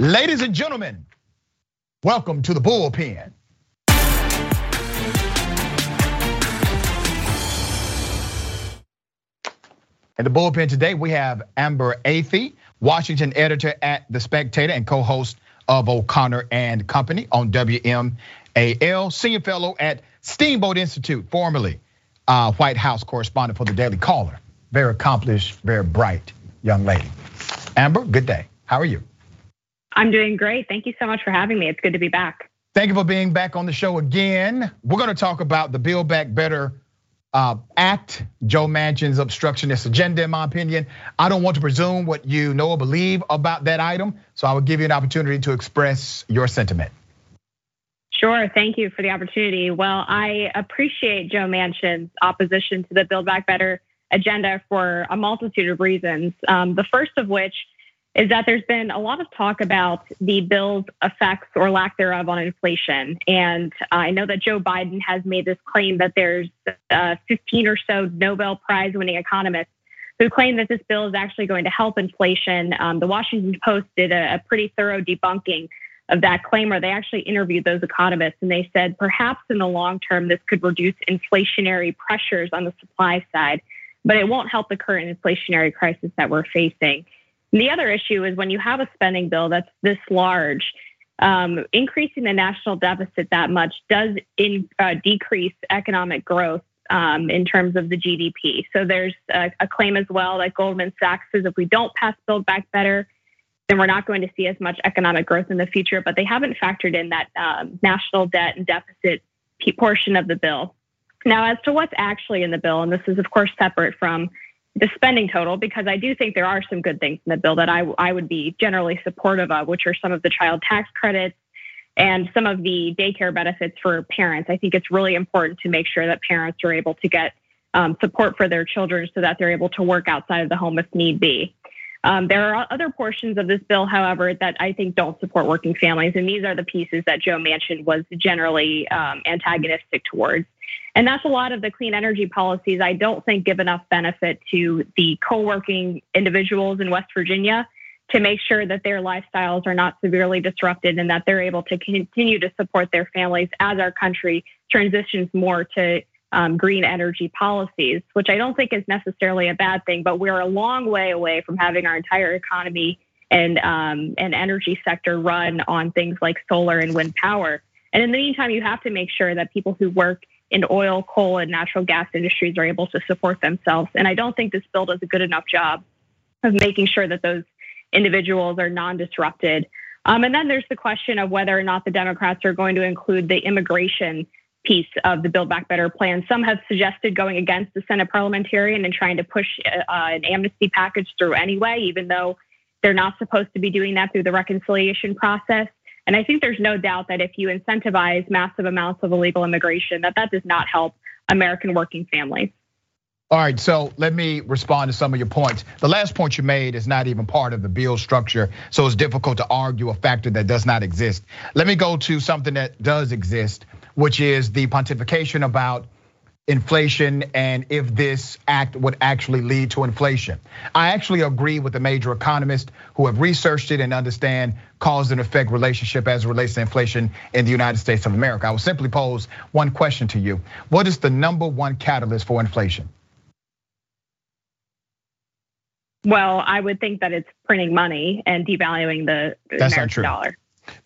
Ladies and gentlemen, welcome to the bullpen. In the bullpen today, we have Amber Athey, Washington editor at The Spectator and co-host of O'Connor and Company on WMAL, senior fellow at Steamboat Institute, formerly uh, White House correspondent for the Daily Caller. Very accomplished, very bright young lady. Amber, good day. How are you? I'm doing great. Thank you so much for having me. It's good to be back. Thank you for being back on the show again. We're going to talk about the Build Back Better uh, Act, Joe Manchin's obstructionist agenda, in my opinion. I don't want to presume what you know or believe about that item, so I will give you an opportunity to express your sentiment. Sure, thank you for the opportunity. Well, I appreciate Joe Manchin's opposition to the Build Back Better agenda for a multitude of reasons. Um, the first of which is that there's been a lot of talk about the bill's effects or lack thereof on inflation. And I know that Joe Biden has made this claim that there's uh, 15 or so Nobel Prize winning economists who claim that this bill is actually going to help inflation. Um, the Washington Post did a pretty thorough debunking of that claim where they actually interviewed those economists and they said perhaps in the long term this could reduce inflationary pressures on the supply side, but it won't help the current inflationary crisis that we're facing. The other issue is when you have a spending bill that's this large, um, increasing the national deficit that much does in, uh, decrease economic growth um, in terms of the GDP. So there's a, a, claim as well that Goldman Sachs says if we don't pass Build Back Better, then we're not going to see as much economic growth in the future. But they haven't factored in that um, national debt and deficit portion of the bill. Now, as to what's actually in the bill, and this is of course separate from the spending total because I do think there are some good things in the bill that I, I would be generally supportive of, which are some of the child tax credits and some of the daycare benefits for parents. I think it's really important to make sure that parents are able to get um, support for their children so that they're able to work outside of the home if need be. Um, there are other portions of this bill, however, that I think don't support working families, and these are the pieces that Joe Manchin was generally um, antagonistic towards. And that's a lot of the clean energy policies I don't think give enough benefit to the co working individuals in West Virginia to make sure that their lifestyles are not severely disrupted and that they're able to continue to support their families as our country transitions more to um, green energy policies, which I don't think is necessarily a bad thing, but we're a long way away from having our entire economy and um, and energy sector run on things like solar and wind power. And in the meantime, you have to make sure that people who work in oil, coal, and natural gas industries are able to support themselves. And I don't think this bill does a good enough job of making sure that those individuals are non disrupted. Um, and then there's the question of whether or not the Democrats are going to include the immigration piece of the Build Back Better plan. Some have suggested going against the Senate parliamentarian and trying to push uh, an amnesty package through anyway, even though they're not supposed to be doing that through the reconciliation process. And I think there's no doubt that if you incentivize massive amounts of illegal immigration, that that does not help American working families. All right, so let me respond to some of your points. The last point you made is not even part of the bill structure, so it's difficult to argue a factor that does not exist. Let me go to something that does exist, which is the pontification about inflation and if this act would actually lead to inflation. I actually agree with the major economists who have researched it and understand cause and effect relationship as it relates to inflation in the United States of America. I will simply pose one question to you. What is the number one catalyst for inflation? Well, I would think that it's printing money and devaluing the That's American dollar.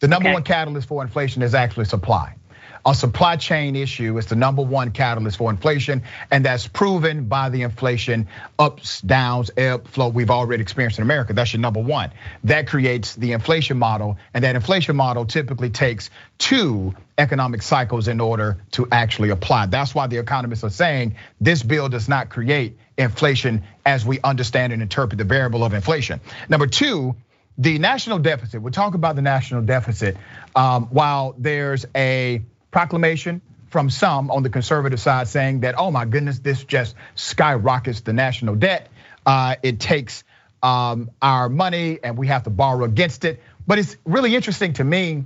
The number okay. one catalyst for inflation is actually supply a supply chain issue is the number one catalyst for inflation, and that's proven by the inflation ups, downs, ebb, flow we've already experienced in America. That's your number one. That creates the inflation model, and that inflation model typically takes two economic cycles in order to actually apply. That's why the economists are saying this bill does not create inflation as we understand and interpret the variable of inflation. Number two, the national deficit. We'll talk about the national deficit. Um, while there's a proclamation from some on the conservative side saying that, oh my goodness, this just skyrockets the national debt. Uh, it takes um, our money and we have to borrow against it. But it's really interesting to me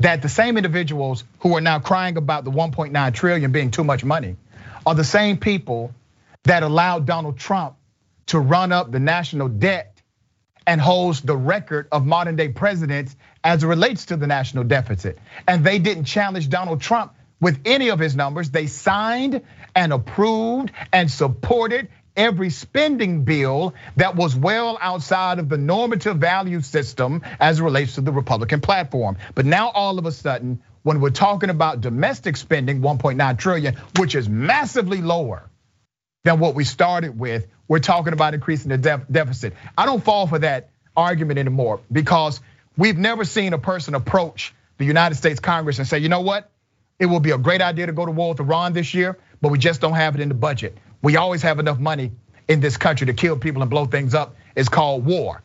that the same individuals who are now crying about the 1.9 trillion being too much money are the same people that allowed Donald Trump to run up the national debt and holds the record of modern day presidents as it relates to the national deficit. And they didn't challenge Donald Trump with any of his numbers. They signed and approved and supported every spending bill that was well outside of the normative value system as it relates to the Republican platform. But now all of a sudden, when we're talking about domestic spending, 1.9 trillion, which is massively lower than what we started with, we're talking about increasing the deficit. I don't fall for that argument anymore because we've never seen a person approach the United States Congress and say, you know what? It will be a great idea to go to war with Iran this year, but we just don't have it in the budget. We always have enough money in this country to kill people and blow things up. It's called war.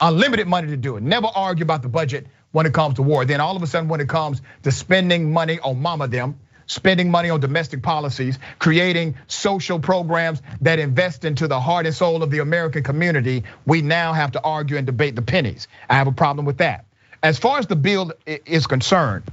Unlimited money to do it. Never argue about the budget when it comes to war. Then all of a sudden, when it comes to spending money on mama them, spending money on domestic policies, creating social programs that invest into the heart and soul of the American community, we now have to argue and debate the pennies. I have a problem with that. As far as the bill is concerned,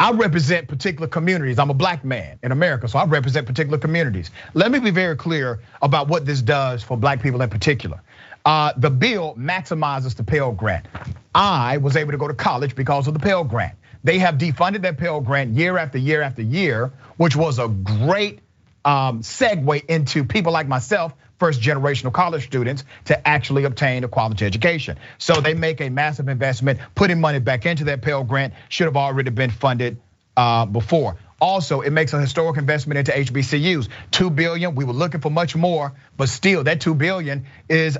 I represent particular communities. I'm a black man in America, so I represent particular communities. Let me be very clear about what this does for black people in particular. Uh, the bill maximizes the Pell Grant. I was able to go to college because of the Pell Grant. They have defunded that Pell Grant year after year after year, which was a great um, segue into people like myself first generational college students to actually obtain a quality education. So they make a massive investment, putting money back into that Pell Grant should have already been funded uh, before. Also, it makes a historic investment into HBCUs. Two billion, we were looking for much more, but still that two billion is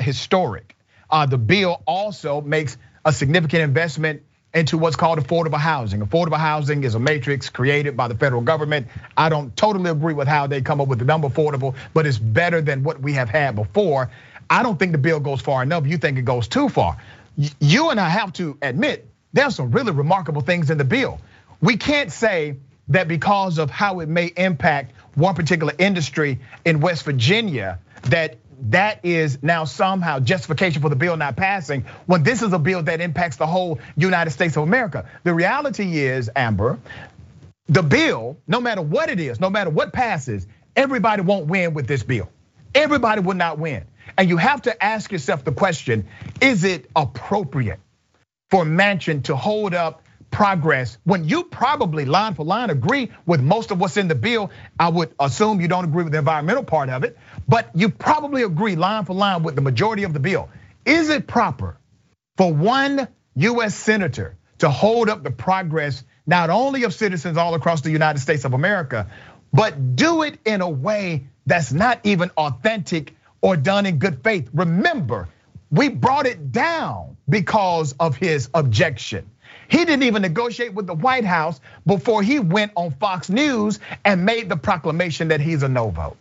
historic. Uh, the bill also makes a significant investment into what's called affordable housing. Affordable housing is a matrix created by the federal government. I don't totally agree with how they come up with the number affordable, but it's better than what we have had before. I don't think the bill goes far enough. You think it goes too far. You and I have to admit there's some really remarkable things in the bill. We can't say that because of how it may impact one particular industry in West Virginia that that is now somehow justification for the bill not passing when this is a bill that impacts the whole United States of America. The reality is, Amber, the bill, no matter what it is, no matter what passes, everybody won't win with this bill. Everybody will not win. And you have to ask yourself the question is it appropriate for Manchin to hold up progress when you probably line for line agree with most of what's in the bill? I would assume you don't agree with the environmental part of it, but you probably agree line for line with the majority of the bill. Is it proper for one US senator to hold up the progress not only of citizens all across the United States of America, but do it in a way that's not even authentic or done in good faith? Remember, we brought it down because of his objection. He didn't even negotiate with the White House before he went on Fox News and made the proclamation that he's a no vote.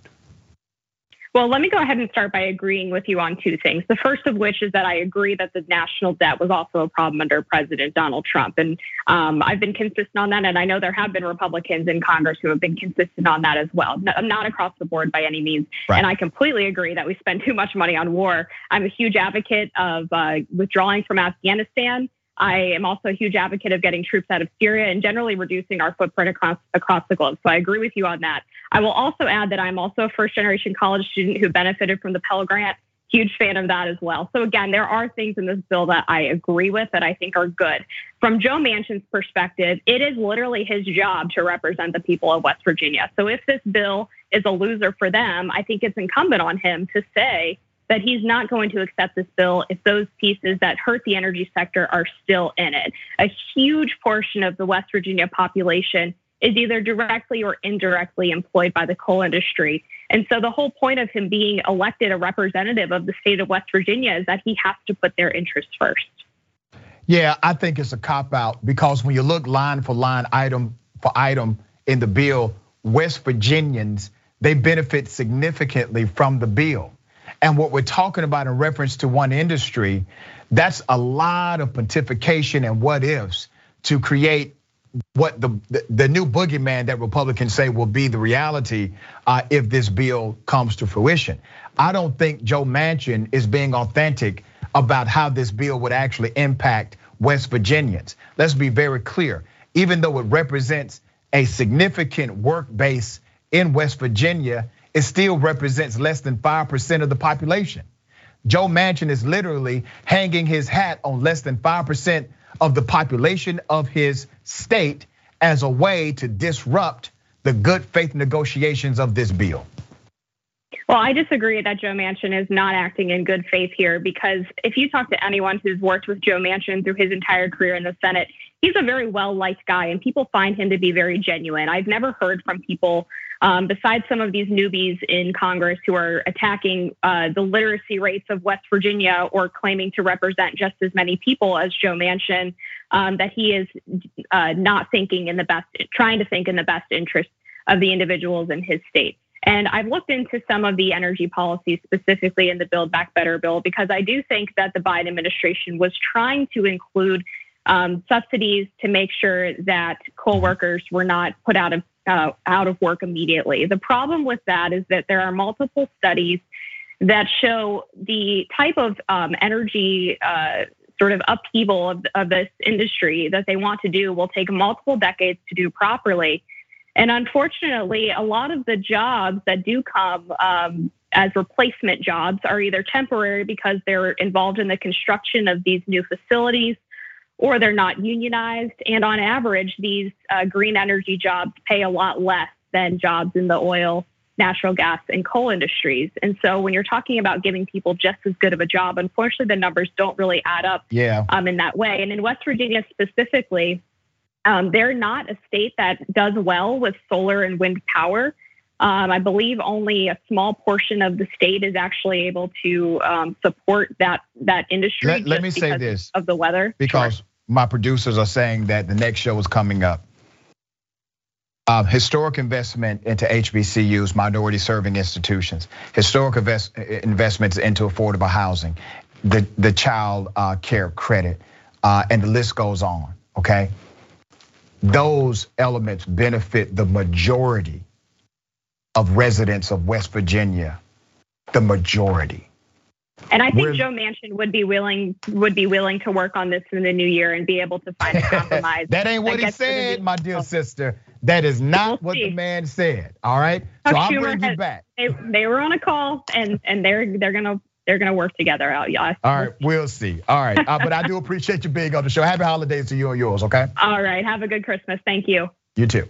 Well, let me go ahead and start by agreeing with you on two things. The first of which is that I agree that the national debt was also a problem under President Donald Trump. And um, I've been consistent on that. And I know there have been Republicans in Congress who have been consistent on that as well. Not across the board by any means. Right. And I completely agree that we spend too much money on war. I'm a huge advocate of uh, withdrawing from Afghanistan. I am also a huge advocate of getting troops out of Syria and generally reducing our footprint across across the globe. So I agree with you on that. I will also add that I'm also a first generation college student who benefited from the Pell Grant. Huge fan of that as well. So again, there are things in this bill that I agree with that I think are good. From Joe Manchin's perspective, it is literally his job to represent the people of West Virginia. So if this bill is a loser for them, I think it's incumbent on him to say that he's not going to accept this bill if those pieces that hurt the energy sector are still in it. A huge portion of the West Virginia population is either directly or indirectly employed by the coal industry. And so the whole point of him being elected a representative of the state of West Virginia is that he has to put their interests first. Yeah, I think it's a cop out because when you look line for line, item for item in the bill, West Virginians, they benefit significantly from the bill. And what we're talking about in reference to one industry, that's a lot of pontification and what ifs to create what the, the, new boogeyman that Republicans say will be the reality uh, if this bill comes to fruition. I don't think Joe Manchin is being authentic about how this bill would actually impact West Virginians. Let's be very clear. Even though it represents a significant work base in West Virginia, it still represents less than 5% of the population. Joe Manchin is literally hanging his hat on less than 5% of the population of his state as a way to disrupt the good faith negotiations of this bill. Well, I disagree that Joe Manchin is not acting in good faith here because if you talk to anyone who's worked with Joe Manchin through his entire career in the Senate, he's a very well liked guy and people find him to be very genuine. I've never heard from people besides some of these newbies in Congress who are attacking uh, the literacy rates of West Virginia or claiming to represent just as many people as Joe Manchin, um, that he is uh, not thinking in the best, trying to think in the best interest of the individuals in his state. And I've looked into some of the energy policies specifically in the Build Back Better bill because I do think that the Biden administration was trying to include um, subsidies to make sure that coal workers were not put out of uh, out of work immediately. The problem with that is that there are multiple studies that show the type of um, energy uh, sort of upheaval of, of this industry that they want to do will take multiple decades to do properly. And unfortunately, a lot of the jobs that do come um, as replacement jobs are either temporary because they're involved in the construction of these new facilities or they're not unionized. And on average, these uh, green energy jobs pay a lot less than jobs in the oil, natural gas, and coal industries. And so when you're talking about giving people just as good of a job, unfortunately, the numbers don't really add up yeah. um, in that way. And in West Virginia specifically, um, they're not a state that does well with solar and wind power. Um, I believe only a small portion of the state is actually able to um, support that that industry. Let, let me say this of the weather, because sure. my producers are saying that the next show is coming up. Uh, historic investment into HBCUs, minority serving institutions, historic invest, investments into affordable housing, the the child uh, care credit, uh, and the list goes on. Okay, those elements benefit the majority of residents of West Virginia, the majority. And I think We're, Joe Manchin would be willing would be willing to work on this in the new year and be able to find a compromise. that ain't what he said, my dear sister. That is not we'll what see. the man said. All right. So I'll bring you back. They, they were on a call and and they're they're gonna they're gonna work together out, y'all. All right, we'll see. All right, uh, but I do appreciate you being on the show. Happy holidays to you and yours. Okay. All right. Have a good Christmas. Thank you. You too.